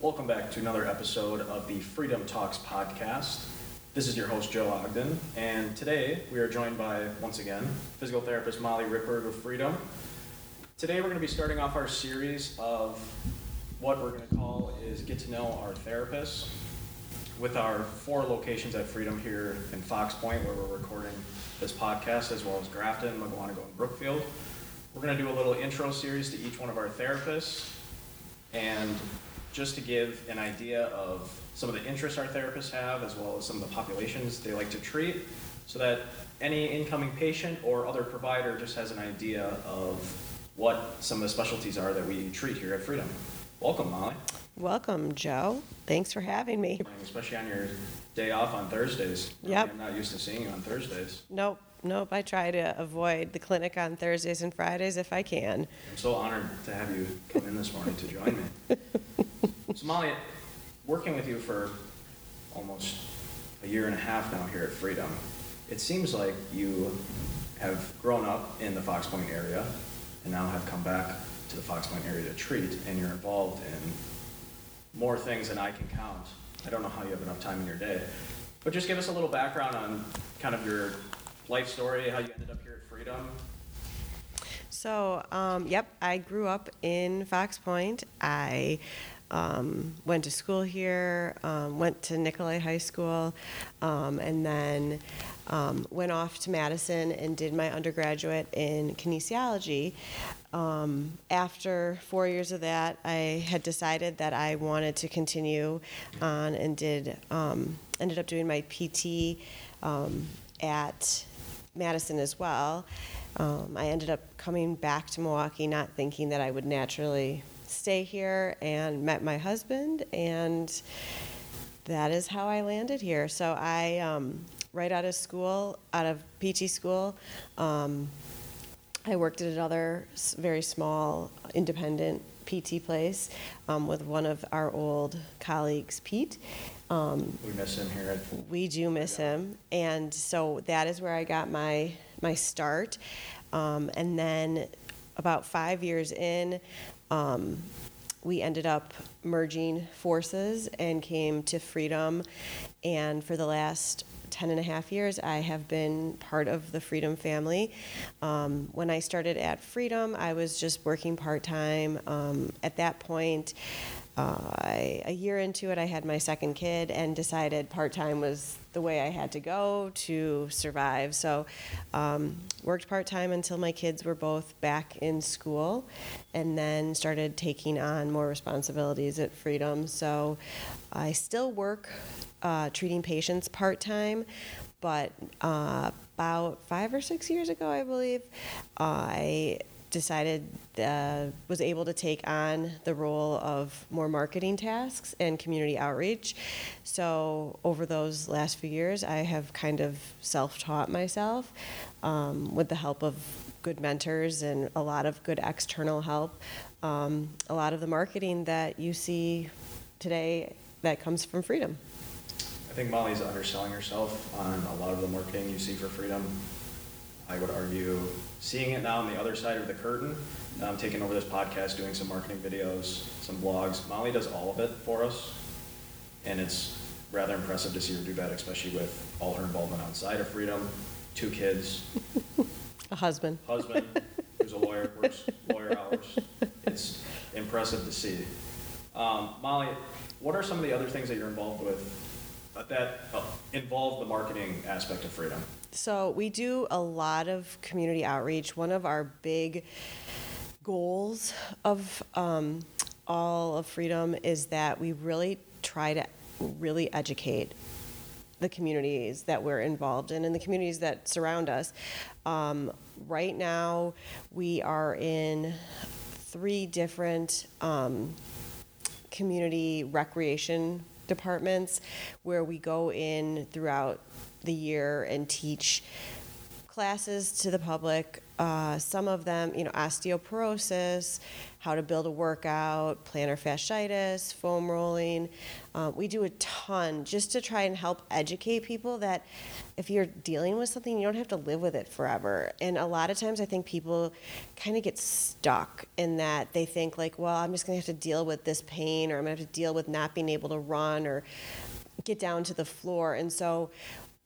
Welcome back to another episode of the Freedom Talks podcast. This is your host, Joe Ogden, and today we are joined by, once again, physical therapist Molly Rittberg of Freedom. Today we're going to be starting off our series of what we're going to call is Get to Know Our Therapists with our four locations at Freedom here in Fox Point, where we're recording this podcast, as well as Grafton, Mukwonago, and Brookfield. We're going to do a little intro series to each one of our therapists, and just to give an idea of some of the interests our therapists have, as well as some of the populations they like to treat, so that any incoming patient or other provider just has an idea of what some of the specialties are that we treat here at Freedom. Welcome, Molly. Welcome, Joe. Thanks for having me. Especially on your day off on Thursdays. Yep. I'm not used to seeing you on Thursdays. Nope, nope. I try to avoid the clinic on Thursdays and Fridays if I can. I'm so honored to have you come in this morning to join me. so, Molly, working with you for almost a year and a half now here at Freedom, it seems like you have grown up in the Fox Point area and now have come back to the Fox Point area to treat, and you're involved in more things than I can count. I don't know how you have enough time in your day, but just give us a little background on kind of your life story, how you ended up here at Freedom. So, um, yep, I grew up in Fox Point. I um, went to school here, um, went to Nicolet High School, um, and then um, went off to Madison and did my undergraduate in kinesiology. Um, after four years of that, I had decided that I wanted to continue on and did um, ended up doing my PT at Madison as well. I ended up coming back to Milwaukee, not thinking that I would naturally stay here, and met my husband, and that is how I landed here. So I, um, right out of school, out of PT school, um, I worked at another very small independent PT place um, with one of our old colleagues, Pete. Um, We miss him here at we do miss him, and so that is where I got my my start. Um, and then, about five years in, um, we ended up merging forces and came to Freedom. And for the last 10 and a half years, I have been part of the Freedom family. Um, when I started at Freedom, I was just working part time. Um, at that point, uh, I, a year into it, I had my second kid and decided part time was the way I had to go to survive. So, um, worked part time until my kids were both back in school, and then started taking on more responsibilities at Freedom. So, I still work uh, treating patients part time, but uh, about five or six years ago, I believe, I decided uh, was able to take on the role of more marketing tasks and community outreach. So over those last few years i have kind of self-taught myself um, with the help of good mentors and a lot of good external help. Um, a lot of the marketing that you see today that comes from freedom. I think Molly's underselling herself on a lot of the marketing you see for Freedom. I would argue seeing it now on the other side of the curtain, um, taking over this podcast, doing some marketing videos, some blogs. Molly does all of it for us, and it's rather impressive to see her do that, especially with all her involvement outside of Freedom, two kids, a husband husband who's a lawyer, works lawyer hours. It's impressive to see. Um, Molly, what are some of the other things that you're involved with uh, that uh, involve the marketing aspect of Freedom? So we do a lot of community outreach. One of our big goals of um, all of Freedom is that we really try to really educate the communities that we're involved in and the communities that surround us. Um, right now, we are in three different um, community recreation departments where we go in throughout the year and teach classes to the public. Uh, some of them, you know, osteoporosis, how to build a workout, plantar fasciitis, foam rolling. Uh, we do a ton just to try and help educate people that if you're dealing with something, you don't have to live with it forever. And a lot of times, I think people kind of get stuck in that they think like, well, I'm just going to have to deal with this pain, or I'm going to have to deal with not being able to run, or get down to the floor. And so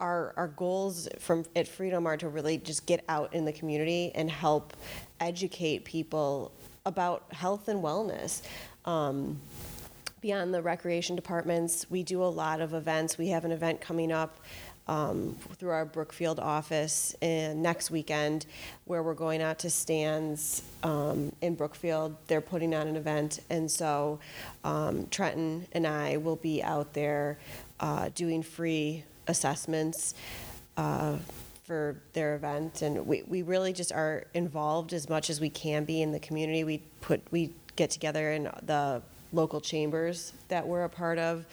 our, our goals from at Freedom are to really just get out in the community and help educate people about health and wellness. Um, beyond the recreation departments, we do a lot of events. We have an event coming up um, through our Brookfield office in next weekend where we're going out to stands um, in Brookfield. They're putting on an event, and so um, Trenton and I will be out there uh, doing free assessments. Uh, for their event, and we, we really just are involved as much as we can be in the community. We put we get together in the local chambers that we're a part of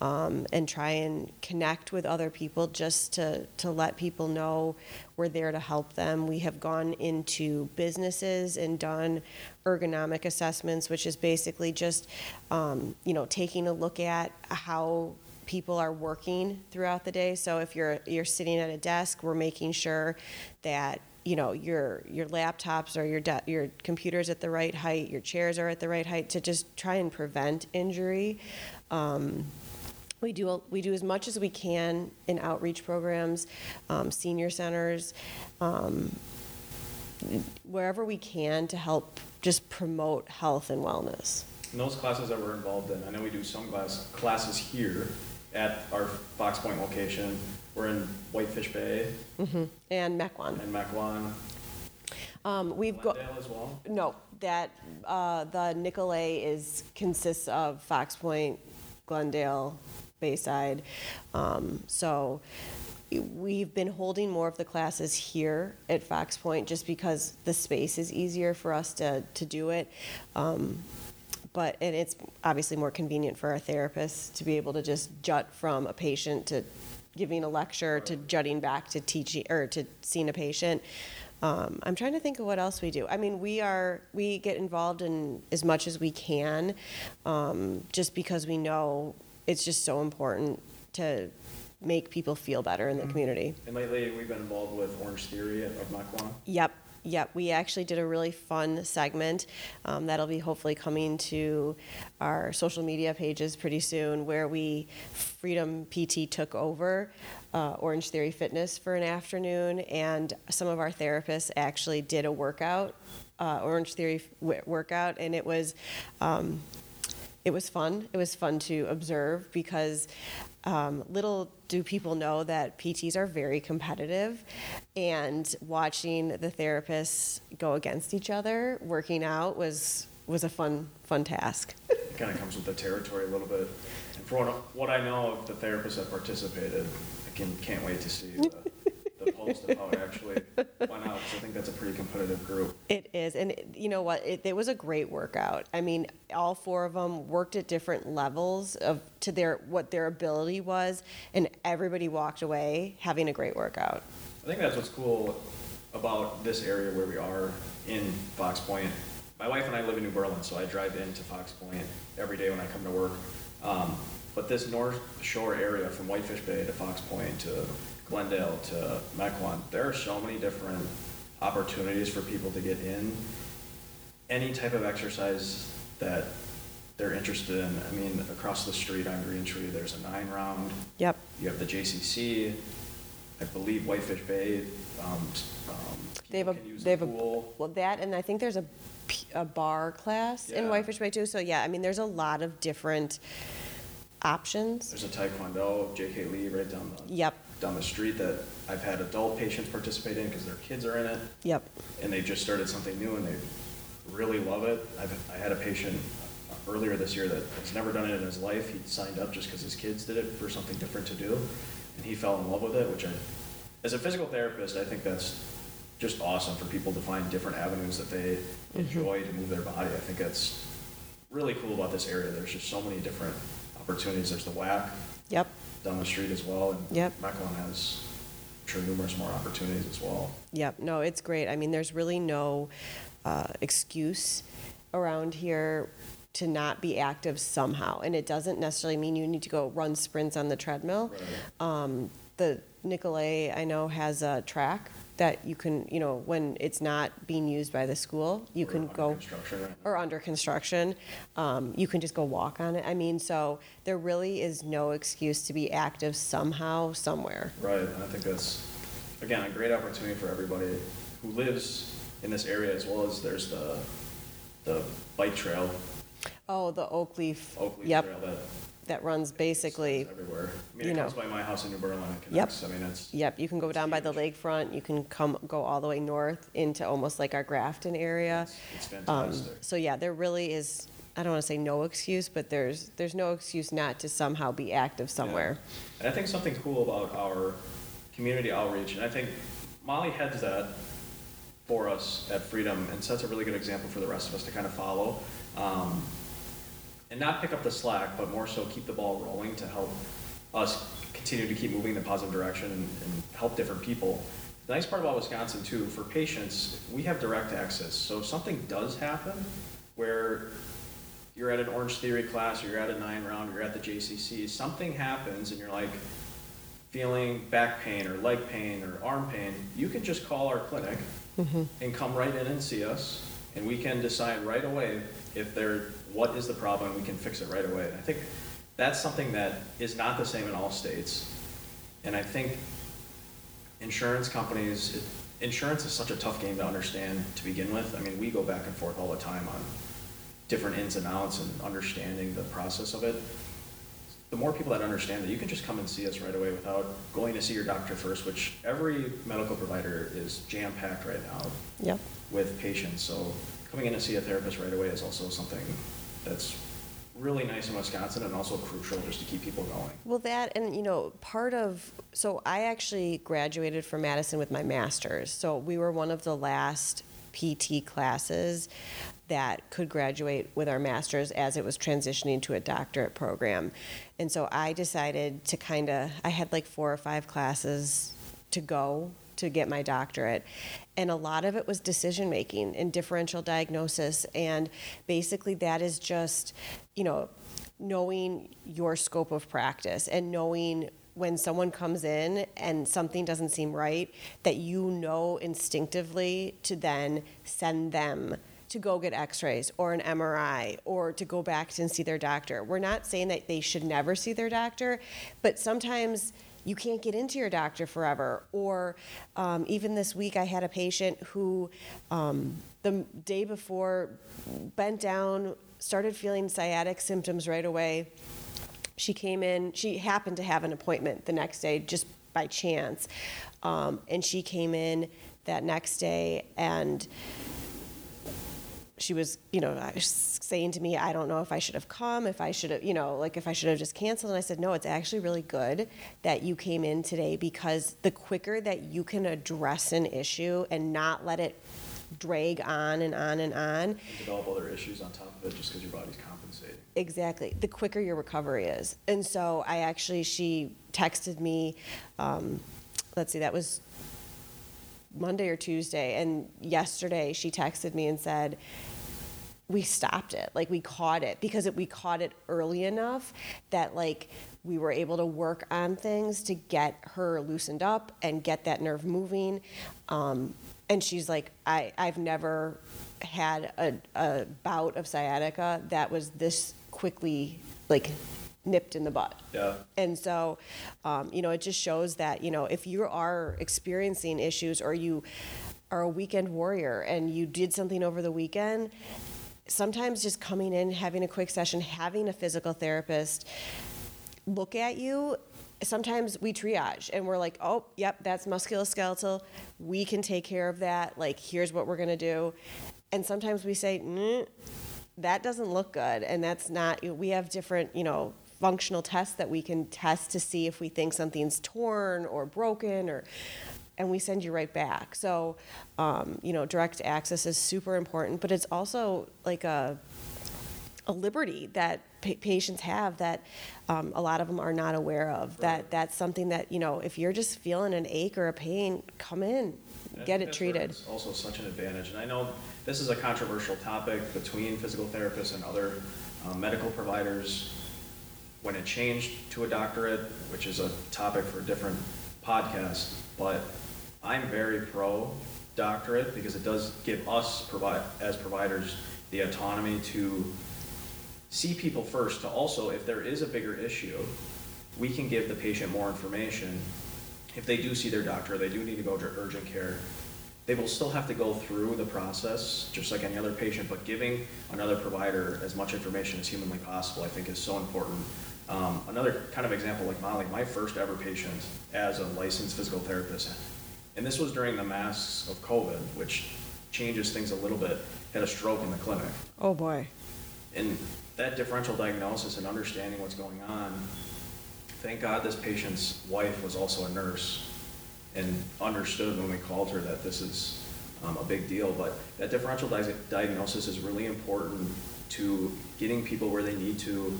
um, and try and connect with other people just to, to let people know we're there to help them. We have gone into businesses and done ergonomic assessments, which is basically just, um, you know, taking a look at how people are working throughout the day. So if you're you're sitting at a desk, we're making sure that you know your your laptops or your de- your computers at the right height, your chairs are at the right height to just try and prevent injury. Um, we do we do as much as we can in outreach programs, um, senior centers, um, wherever we can to help just promote health and wellness. And those classes that we're involved in, I know we do some class, classes here at our Fox Point location. We're in Whitefish Bay And Mequon. and Mequon, Um, we've got. Glendale as well. No, that, uh, the Nicolet is, consists of Fox Point, Glendale, Bayside. Um, so we've been holding more of the classes here at Fox Point just because the space is easier for us to, to do it. Um, but, and it's obviously more convenient for our therapists to be able to just jut from a patient to giving a lecture to jutting back to teaching or to seeing a patient. Um, I'm trying to think of what else we do. I mean, we are we get involved in as much as we can, um, just because we know it's just so important to make people feel better in the community. And lately, we've been involved with Orange Theory of Mequon. Yep, yep. We actually did a really fun segment um, that'll be hopefully coming to our social media pages pretty soon, where we Freedom PT took over uh, Orange Theory Fitness for an afternoon, and some of our therapists actually did a workout, uh, Orange Theory w- workout, and it was. Um, it was fun. It was fun to observe because um, little do people know that PTs are very competitive, and watching the therapists go against each other working out was was a fun fun task. It kind of comes with the territory a little bit. And for what, I know of the therapists that participated, I can, can't wait to see the, the post of how it actually went out, because I think that's a pretty competitive group. It is, and it- you know what? It, it was a great workout. I mean, all four of them worked at different levels of to their what their ability was, and everybody walked away having a great workout. I think that's what's cool about this area where we are in Fox Point. My wife and I live in New Berlin, so I drive into Fox Point every day when I come to work. Um, but this North Shore area, from Whitefish Bay to Fox Point to Glendale to Mequon, there are so many different opportunities for people to get in any type of exercise that they're interested in. I mean, across the street on Green Tree, there's a nine round. Yep. You have the JCC, I believe Whitefish Bay, um, um, They have a people can use they the have a pool. well that, and I think there's a a barre class in Whitefish Bay too. So yeah, I mean, there's a lot of different options. There's a Taekwondo, JK Lee right down the, Yep. Down the street that I've had adult patients participate in because their kids are in it. Yep. And they just started something new and they really love it. I've, I had a patient earlier this year that has never done it in his life. He signed up just because his kids did it for something different to do. And he fell in love with it, which I, as a physical therapist, I think that's just awesome for people to find different avenues that they mm-hmm. enjoy to move their body. I think that's really cool about this area. There's just so many different opportunities. There's the WAC Yep. Down the street as well. And Yep. Mequon has sure numerous more opportunities as well. Yep, no, it's great. I mean, there's really no uh, excuse around here to not be active somehow. And it doesn't necessarily mean you need to go run sprints on the treadmill. Right. Um, the Nicolet, I know, has a track that you can, you know, when it's not being used by the school, you We're can under go construction right now. or under construction, um, you can just go walk on it. I mean, so there really is no excuse to be active somehow, somewhere. Right, and I think that's, again, a great opportunity for everybody who lives in this area as well as there's the, the bike trail, Oh, the oak leaf. Oak Leaf Yep, Trail that that runs basically, everywhere. I mean, you it know. comes by my house in New Berlin Yep. connects, I mean, it's, yep, you can go down by the lakefront, you can come, go all the way north into almost like our Grafton area. it's Um, fantastic. so yeah, there really is, I don't want to say no excuse, but there's, there's no excuse not to somehow be active somewhere. And I think something cool about our community outreach, and I think Molly heads that for us at Freedom and sets a really good example for the rest of us to kind of follow. Um, and not pick up the slack, but more so keep the ball rolling to help us continue to keep moving in a positive direction and, and help different people. The nice part about Wisconsin too, for patients, we have direct access. So if something does happen where you're at an Orange Theory class, or you're at a nine round, or you're at the JCC, something happens and you're like feeling back pain or leg pain or arm pain, you can just call our clinic mm-hmm. and come right in and see us, and we can decide right away if there, what is the problem, we can fix it right away. And I think that's something that is not the same in all states. And I think insurance companies, it- insurance is such a tough game to understand to begin with. I mean, we go back and forth all the time on different ins and outs and understanding the process of it. The more people that understand that you can just come and see us right away without going to see your doctor first, which every medical provider is jam-packed right now Yep. with patients. So coming in to see a therapist right away is also something that's really nice in Wisconsin and also crucial just to keep people going. Well, that and you know, part of so I actually graduated from Madison with my master's. So we were one of the last PT classes that could graduate with our master's as it was transitioning to a doctorate program. And so I decided to kind of I had like four or five classes to go to get my doctorate. And a lot of it was decision making and differential diagnosis. And basically, that is just, you know, knowing your scope of practice and knowing when someone comes in and something doesn't seem right, that you know instinctively to then send them to go get x rays or an MRI or to go back and see their doctor. We're not saying that they should never see their doctor, but sometimes you can't get into your doctor forever. Or um, even this week, I had a patient who um, the day before bent down, started feeling sciatic symptoms right away. She came in, she happened to have an appointment the next day just by chance. Um, and she came in that next day and she was, you know, saying to me, I don't know if I should have come, if I should have, you know, like if I should have just canceled. And I said, no, it's actually really good that you came in today because the quicker that you can address an issue and not let it drag on and on and on, And develop other issues on top of it just because your body's compensating. Exactly. The quicker your recovery is. And so I actually, she texted me, um, let's see, that was Monday or Tuesday. And yesterday she texted me and said, we stopped it. Like we caught it because it, we caught it early enough that like we were able to work on things to get her loosened up and get that nerve moving. Um, and she's like, I, I've never had a, a bout of sciatica that was this quickly like nipped in the butt. Yeah. And so, um, you know, it just shows that, you know, if you are experiencing issues or you are a weekend warrior and you did something over the weekend, sometimes just coming in, having a quick session, having a physical therapist look at you. Sometimes we triage and we're like, oh, yep, that's musculoskeletal. We can take care of that. Like, here's what we're going to do. And sometimes we say, mm, that doesn't look good. And that's not, we have different, you know, functional tests that we can test to see if we think something's torn or broken or and we send you right back so um, you know direct access is super important but it's also like a a liberty that pa- patients have that um, a lot of them are not aware of. That that's something that you know, if you're just feeling an ache or a pain, come in, I get it treated. It's also such an advantage, and I know this is a controversial topic between physical therapists and other um, medical providers. When it changed to a doctorate, which is a topic for a different podcast, but I'm very pro doctorate because it does give us provide as providers the autonomy to see people first to also if there is a bigger issue we can give the patient more information. If they do see their doctor they do need to go to urgent care they will still have to go through the process just like any other patient but giving another provider as much information as humanly possible i think is so important um, another kind of example like molly my first ever patient as a licensed physical therapist and this was during the masks of covid which changes things a little bit had a stroke in the clinic Oh boy. and that differential diagnosis and understanding what's going on, thank God this patient's wife was also a nurse and understood when we called her that this is um, a big deal. But that differential di- diagnosis is really important to getting people where they need to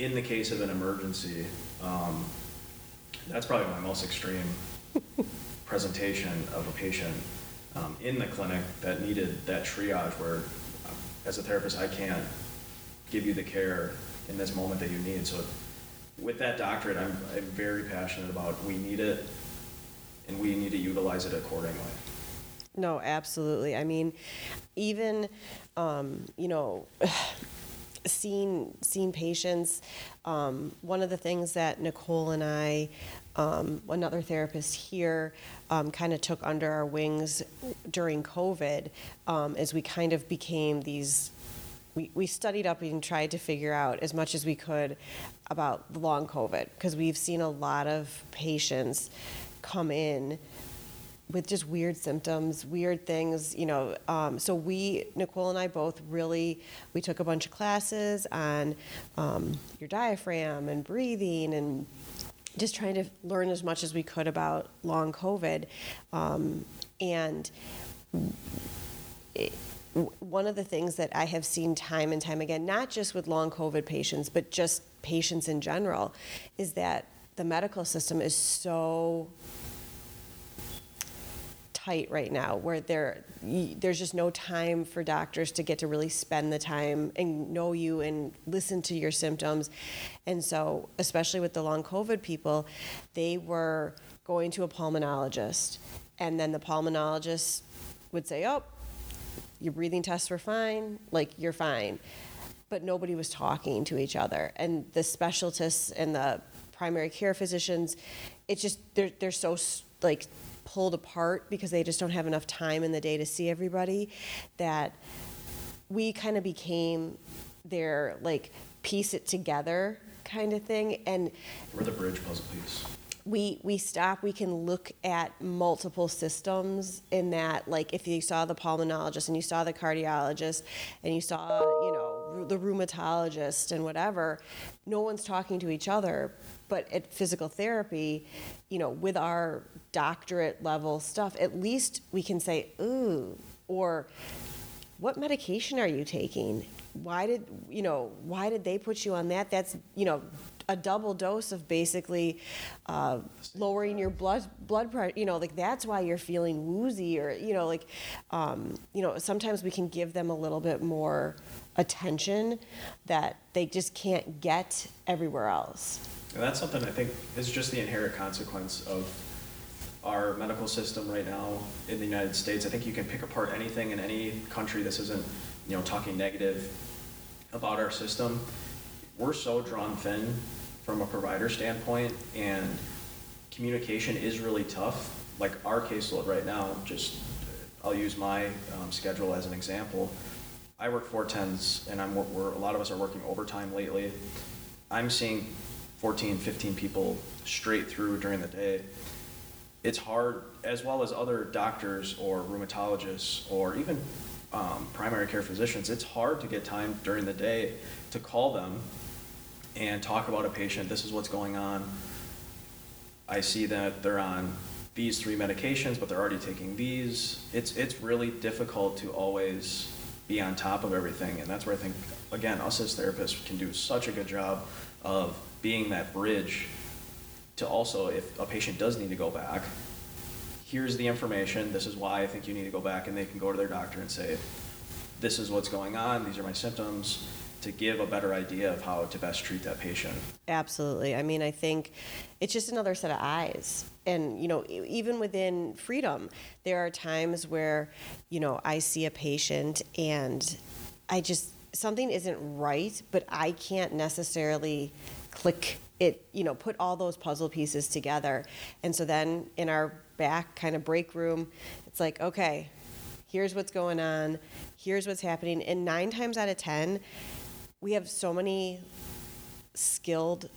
in the case of an emergency. Um, that's probably my most extreme presentation of a patient um, in the clinic that needed that triage where, uh, as a therapist, I can't give you the care in this moment that you need. So, with that doctorate, I'm, I'm very passionate about we need it and we need to utilize it accordingly. No, absolutely. I mean, even um, you know, seeing seeing patients. Um, one of the things that Nicole and I, um, another therapist here, um, kind of took under our wings during COVID, um, is we kind of became these. We, we studied up and tried to figure out as much as we could about long COVID because we've seen a lot of patients come in with just weird symptoms, weird things, you know. Um, so we, Nicole and I both really, we took a bunch of classes on um, your diaphragm and breathing and just trying to learn as much as we could about long COVID. Um, and it, one of the things that I have seen time and time again, not just with long COVID patients, but just patients in general, is that the medical system is so tight right now where there there's just no time for doctors to get to really spend the time and know you and listen to your symptoms. And so especially with the long covid people they were going to a pulmonologist and then the pulmonologist would say oh your breathing tests were fine. Like you're fine. But nobody was talking to each other. And the specialists and the primary care physicians it's just they're, they're so like pulled apart because they just don't have enough time in the day to see everybody that we kind of became their like piece it together kind of thing and We're the bridge puzzle piece. we we stop we can look at multiple systems in that like if you saw the pulmonologist and you saw the cardiologist and you saw you know the rheumatologist and whatever no one's talking to each other. But at physical therapy you know with our doctorate level stuff at least we can say ooh or what medication are you taking? Why did you know why did they put you on that? That's you know a double dose of basically uh, lowering your blood blood pressure you know like that's why you're feeling woozy or you know like um, you know sometimes we can give them a little bit more attention that they just can't get everywhere else And that's something I think is just the inherent consequence of our medical system right now in the United States. I think you can pick apart anything in any country. This isn't, you know, talking negative about our system. We're so drawn thin from a provider standpoint, and communication is really tough. Like our caseload right now, just I'll use my um, schedule as an example. I work four tens, and I'm we're, a lot of us are working overtime lately. I'm seeing 14, 15 people straight through during the day. It's hard, as well as other doctors or rheumatologists or even um, primary care physicians, it's hard to get time during the day to call them and talk about a patient. This is what's going on. I see that they're on these three medications, but they're already taking these. It's, it's really difficult to always be on top of everything. And that's where I think, again, us as therapists can do such a good job of being that bridge to also, if a patient does need to go back, here's the information, this is why I think you need to go back, and they can go to their doctor and say, this is what's going on, these are my symptoms, to give a better idea of how to best treat that patient. Absolutely. I mean, I think it's just another set of eyes. And, you know, even within freedom, there are times where, you know, I see a patient and I just, something isn't right, but I can't necessarily click it, you know, put all those puzzle pieces together. And so then in our back kind of break room, it's like, okay, here's what's going on, here's what's happening. And nine times out of 10, we have so many skilled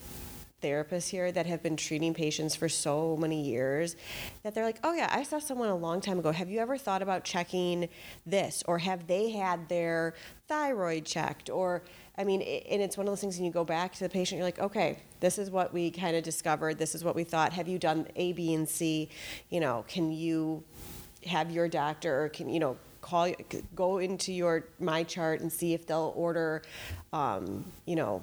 therapists here that have been treating patients for so many years that they're like, oh, yeah, I saw someone a long time ago. Have you ever thought about checking this? Or have they had their thyroid checked? Or, I mean, and it's one of those things when you go back to the patient, you're like, okay, this is what we kind of discovered. This is what we thought. Have you done A, B, and C? You know, can you have your doctor or can you know call go into your my chart and see if they'll order um, you know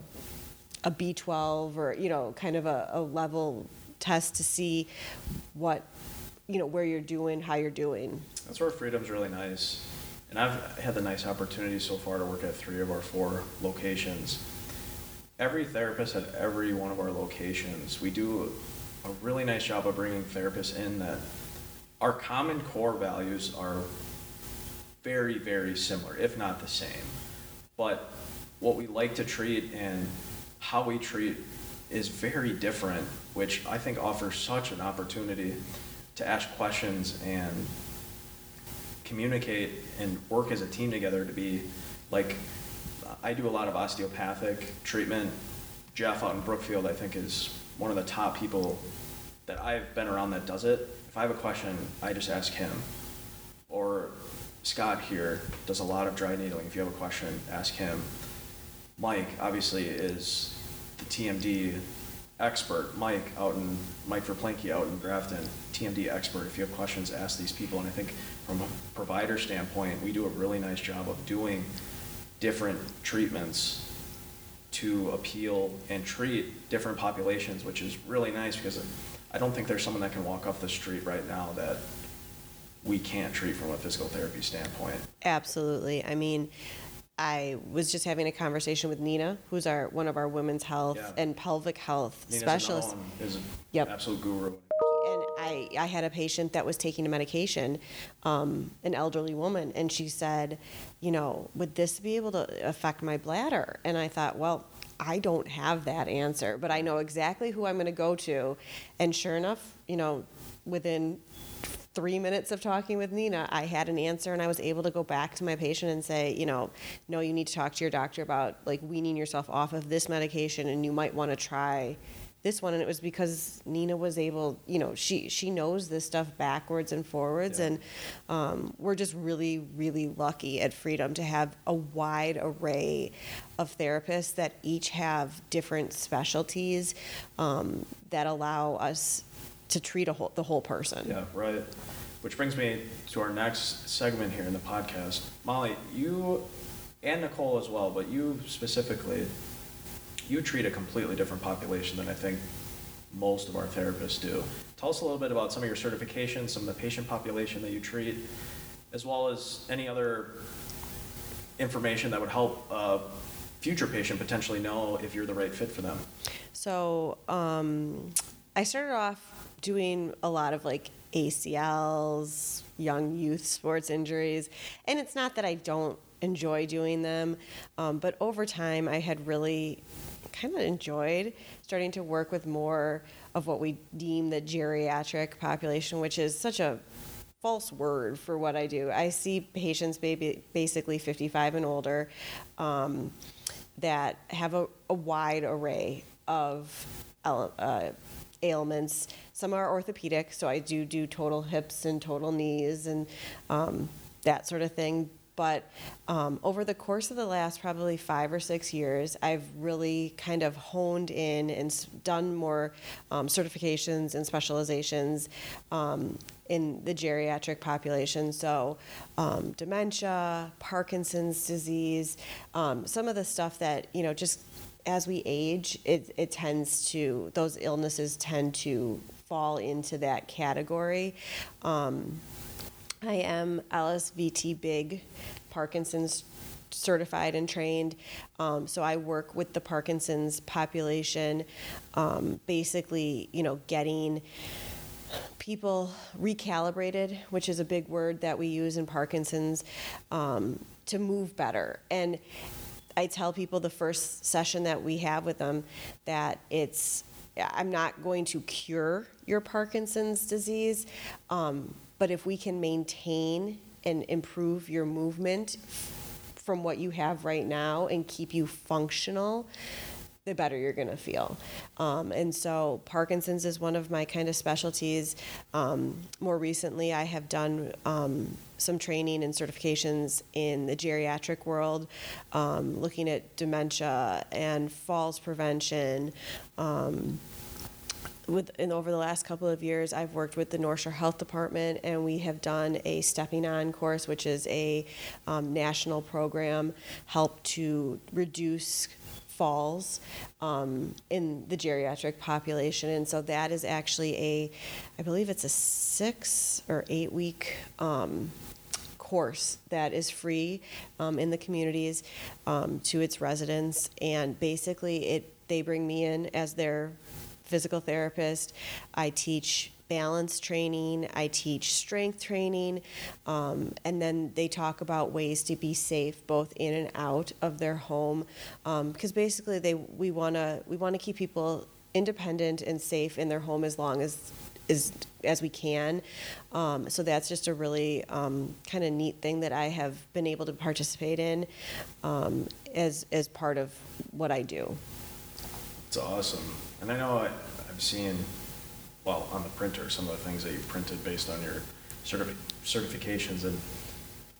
a b12 or you know kind of a, a level test to see what you know where you're doing how you're doing That's where freedom's really nice. And I've had the nice opportunity so far to work at three of our four locations. Every therapist at every one of our locations, we do a really nice job of bringing therapists in that our common core values are very, very similar, if not the same. But what we like to treat and how we treat is very different, which I think offers such an opportunity to ask questions and communicate and work as a team together to be like I do a lot of osteopathic treatment. Jeff out in Brookfield, I think, is one of the top people that I've been around that does it. If I have a question, I just ask him. Or Scott here does a lot of dry needling. If you have a question, ask him. Mike obviously is the TMD expert. Mike out in Mike Verplanky out in Grafton, TMD expert. If you have questions, ask these people. And I think from a provider standpoint, we do a really nice job of doing different treatments to appeal and treat different populations, which is really nice because I don't think there's someone that can walk off the street right now that we can't treat from a physical therapy standpoint. absolutely i mean i was just having a conversation with nina who's our one of our women's health Yeah. and pelvic health Nina's specialists Is an Yep. absolute guru. and I, I had a patient that was taking a medication, um, an elderly woman, and she said, you know, would this be able to affect my bladder? And I thought, well, I don't have that answer, but I know exactly who I'm going to go to. And sure enough, you know, within three minutes of talking with Nina, I had an answer and I was able to go back to my patient and say, you know, no, you need to talk to your doctor about like weaning yourself off of this medication and you might want to try this one and it was because Nina was able, you know, she she knows this stuff backwards and forwards Yeah. and um, we're just really really lucky at Freedom to have a wide array of therapists that each have different specialties um, that allow us to treat a whole, the whole person. Yeah, right. Which brings me to our next segment here in the podcast. Molly, you and Nicole as well, but you specifically, you treat a completely different population than I think most of our therapists do. Tell us a little bit about some of your certifications, some of the patient population that you treat, as well as any other information that would help a future patient potentially know if you're the right fit for them. So um, I started off doing a lot of like ACLs, young youth sports injuries, and it's not that I don't enjoy doing them, um, but over time I had really kind of enjoyed starting to work with more of what we deem the geriatric population, which is such a false word for what I do. I see patients baby, basically 55 and older um, that have a, a wide array of uh, ailments. Some are orthopedic, so I do do total hips and total knees and um, that sort of thing. but um, over the course of the last probably five or six years, I've really kind of honed in and done more um, certifications and specializations um, in the geriatric population. So, um, dementia, Parkinson's disease, um, some of the stuff that, you know, just as we age, it, it tends to, those illnesses tend to fall into that category. Um, I am LSVT Big Parkinson's certified and trained. Um, so I work with the Parkinson's population, um, basically, you know, getting people recalibrated, which is a big word that we use in Parkinson's, um, to move better. And I tell people the first session that we have with them that it's I'm not going to cure your Parkinson's disease, um, but if we can maintain and improve your movement from what you have right now and keep you functional, the better you're going to feel. Um, and so Parkinson's is one of my kind of specialties. Um, more recently, I have done um, some training and certifications in the geriatric world, um, looking at dementia and falls prevention. Um, with and over the last couple of years, I've worked with the North Shore Health Department, and we have done a Stepping On course, which is a um, national program, help to reduce falls um, in the geriatric population. And so that is actually a, I believe it's a six or eight week um, course that is free um, in the communities um, to its residents. And basically, it they bring me in as their physical therapist. I teach balance training, I teach strength training, um, and then they talk about ways to be safe both in and out of their home. Because um, basically, they we want to we want to keep people independent and safe in their home as long as as as we can. Um, so that's just a really um, kind of neat thing that I have been able to participate in um, as as part of what I do. It's awesome, and I know I, I'm seeing well, on the printer, some of the things that you printed based on your certifi- certifications. And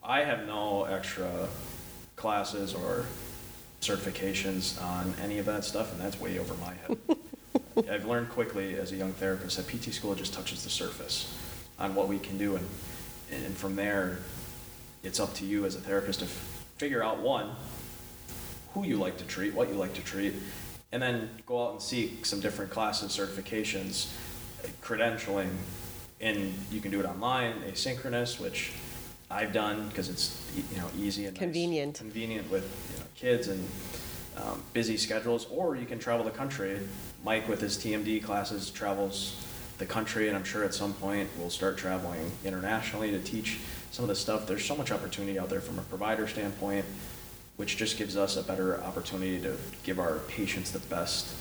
I have no extra classes or certifications on any of that stuff, and that's way over my head. I've learned quickly as a young therapist that PT school just touches the surface on what we can do, and, and from there, it's up to you as a therapist to f- figure out one, who you like to treat, what you like to treat, and then go out and seek some different classes, certifications, credentialing, and you can do it online, asynchronous, which I've done because it's you know easy and nice, Convenient. convenient with you know, kids and um, busy schedules. Or you can travel the country. Mike with his TMD classes travels the country, and I'm sure at some point we'll start traveling internationally to teach some of the stuff. There's so much opportunity out there from a provider standpoint, which just gives us a better opportunity to give our patients the best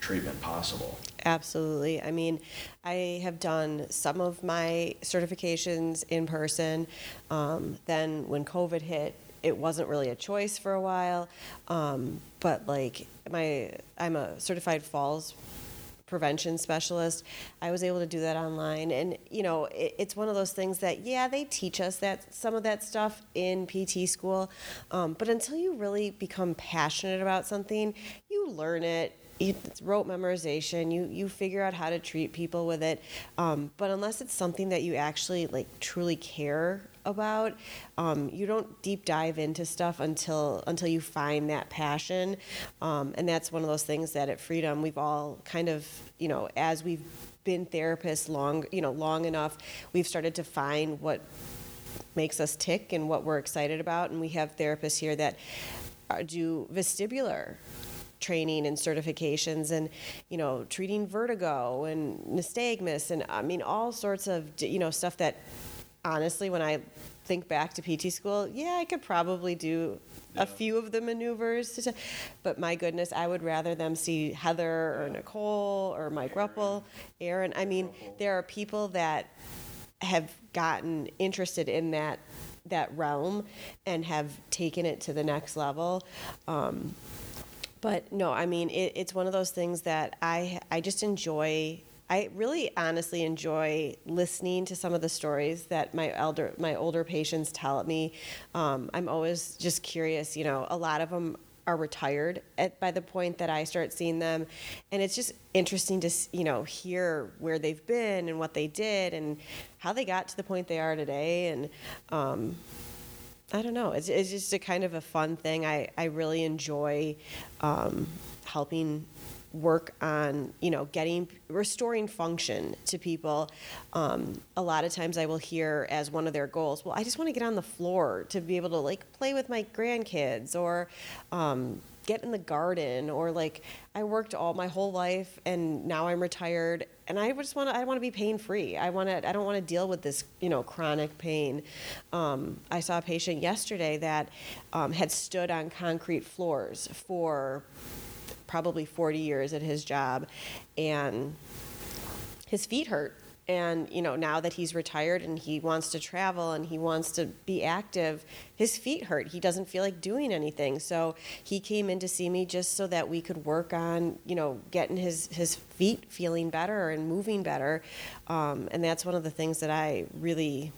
treatment possible. Absolutely. I mean, I have done some of my certifications in person. Um, then when COVID hit, it wasn't really a choice for a while. Um, but like my, I'm a certified falls prevention specialist. I was able to do that online, and you know, it, it's one of those things that yeah, they teach us that some of that stuff in PT school, um, but until you really become passionate about something, you learn it it's rote memorization. You you figure out how to treat people with it, um, but unless it's something that you actually like truly care about, um, you don't deep dive into stuff until until you find that passion, um, and that's one of those things that at Freedom we've all kind of you know as we've been therapists long you know long enough, we've started to find what makes us tick and what we're excited about, and we have therapists here that do vestibular training and certifications and you know treating vertigo and nystagmus and i mean all sorts of you know stuff that honestly when i think back to pt school yeah i could probably do yeah. a few of the maneuvers but my goodness i would rather them see heather or nicole or mike aaron. ruppel aaron i mean ruppel. there are people that have gotten interested in that that realm and have taken it to the next level um, but no, I mean, it, it's one of those things that I I just enjoy I really honestly enjoy listening to some of the stories that my elder, my older patients tell me. Um, I'm always just curious. You know, a lot of them are retired at by the point that I start seeing them, and it's just interesting to you know hear where they've been and what they did and how they got to the point they are today. And um, I don't know. It's, it's just a kind of a fun thing. I, I really enjoy um, helping work on, you know, getting, restoring function to people. Um, a lot of times I will hear as one of their goals, well, I just want to get on the floor to be able to like play with my grandkids or um, get in the garden or like I worked all my whole life and now I'm retired and I just want to I want to be pain free. I want to I don't want to deal with this you know chronic pain. Um, I saw a patient yesterday that um, had stood on concrete floors for probably 40 years at his job and his feet hurt and you know now that he's retired and he wants to travel and he wants to be active his feet hurt. He doesn't feel like doing anything. So he came in to see me just so that we could work on you know getting his his feet feeling better and moving better. Um, and that's one of the things that i really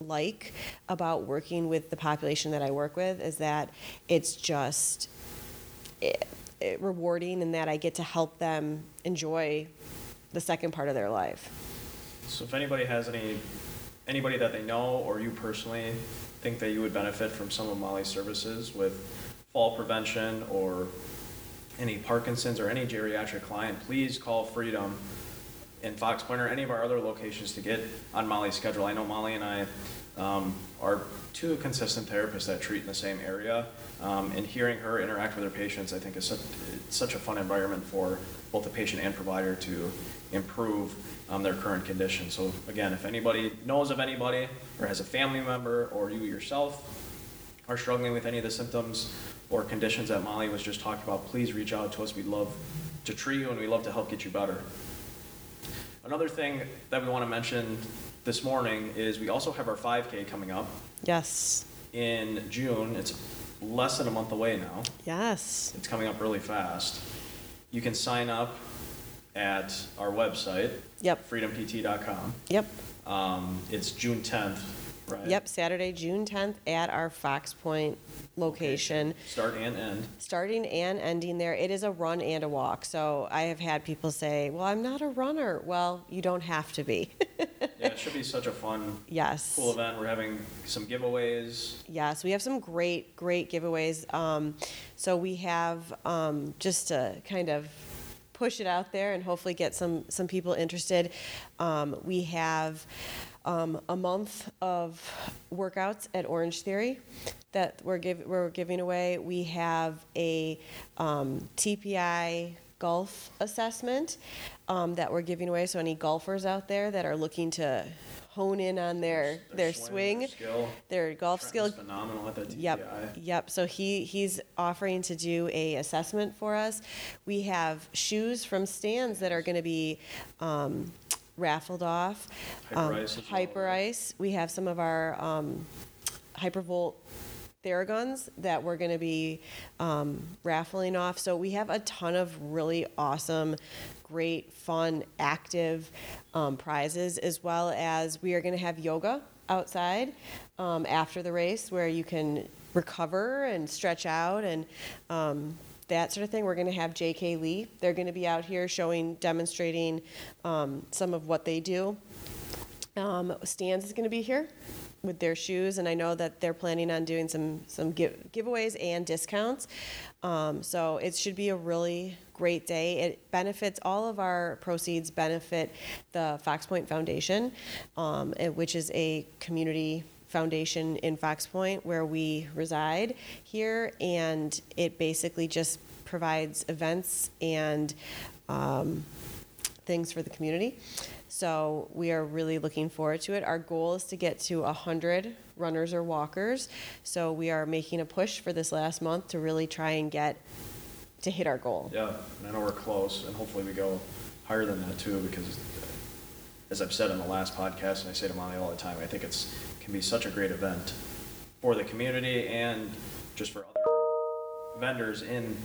like about working with the population that i work with is that it's just it, it rewarding in that i get to help them enjoy the second part of their life So if anybody has any, anybody that they know or you personally think that you would benefit from some of Molly's services with fall prevention or any Parkinson's or any geriatric client, please call Freedom in Fox Point or any of our other locations to get on Molly's schedule. I know Molly and I um, are two consistent therapists that treat in the same area, um, and hearing her interact with her patients, I think, is such, such a fun environment for both the patient and provider to improve um, their current condition. So again, if anybody knows of anybody or has a family member or you yourself are struggling with any of the symptoms or conditions that Molly was just talking about, please reach out to us. We'd love to treat you and we'd love to help get you better. Another thing that we want to mention this morning is we also have our 5K coming up yes in June. It's less than a month away now. yes It's coming up really fast. You can sign up at our website, Yep. freedompt.com. Yep. Um, it's June 10th, right? Yep. Saturday, June 10th at our Fox Point location. Start and end. Starting and ending there. It is a run and a walk. So I have had people say, well, I'm not a runner. Well, you don't have to be. Yeah, it should be such a fun, yes. cool event. We're having some giveaways. Yes, we have some great, great giveaways. Um, so we have um, just to kind of push it out there and hopefully get some some people interested. Um, we have um, a month of workouts at Orange Theory that we're give, we're giving away. We have a um, TPI golf assessment um, that we're giving away. So any golfers out there that are looking to hone in on their their swing, their skill. their golf skill phenomenal at TPI. Yep, yep. So he he's offering to do a assessment for us. We have shoes from Stan's that are going to be um, raffled off. Hyper Um, Ice as well, Ice. We have some of our um, Hypervolt Theraguns that we're going to be um, raffling off. So we have a ton of really awesome, great, fun, active um, prizes, as well as we are going to have yoga outside um, after the race where you can recover and stretch out and um, that sort of thing. We're going to have J.K. Lee. They're going to be out here showing, demonstrating um, some of what they do. Um, Stan's is going to be here with their shoes, and I know that they're planning on doing some some give, giveaways and discounts. Um, so it should be a really great day. It benefits all of our proceeds benefit the Fox Point Foundation, um, which is a community foundation in Fox Point where we reside here, and it basically just provides events and um, things for the community. So we are really looking forward to it. Our goal is to get to 100 runners or walkers. So we are making a push for this last month to really try and get to hit our goal. Yeah, and I know we're close, and hopefully we go higher than that too, because as I've said in the last podcast, and I say to Molly all the time, I think it's can be such a great event for the community and just for other vendors in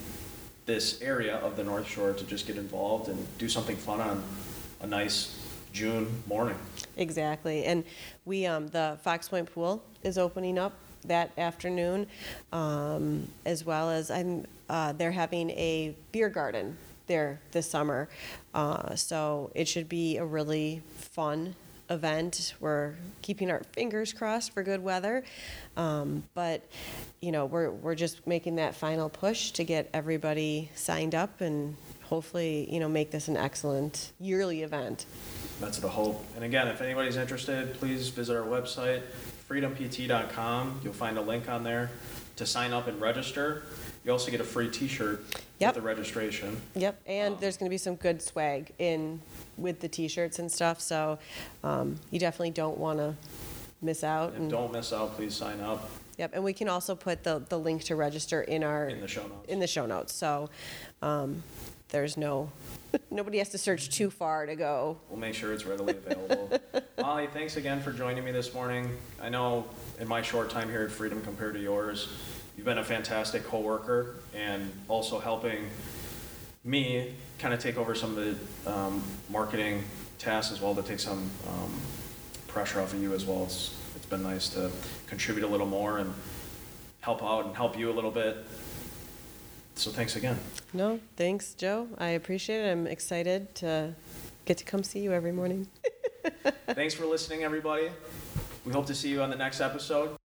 this area of the North Shore to just get involved and do something fun on a a nice June morning. Exactly. And we, um, the Fox Point Pool is opening up that afternoon, um, as well as I'm, uh, they're having a beer garden there this summer. Uh, so it should be a really fun event. We're keeping our fingers crossed for good weather. Um, but, you know, we're, we're just making that final push to get everybody signed up and hopefully, you know, make this an excellent yearly event. That's the hope. And again, if anybody's interested, please visit our website, freedompt.com. You'll find a link on there to sign up and register. You also get a free T-shirt Yep. with the registration. Yep, and there's going to be some good swag in with the T-shirts and stuff. So um, you definitely don't want to miss out. And And, don't miss out. Please sign up yep, and we can also put the, the link to register in our in the show notes. in the show notes. So um, there's no nobody has to search too far to go. We'll make sure it's readily available. Molly, thanks again for joining me this morning. I know in my short time here at Freedom compared to yours, you've been a fantastic coworker and also helping me kind of take over some of the um, marketing tasks as well to take some um, pressure off of you as well. It's, it's been nice to contribute a little more and help out and help you a little bit. So thanks again. No, thanks, Joe. I appreciate it. I'm excited to get to come see you every morning. Thanks for listening, everybody. We hope to see you on the next episode.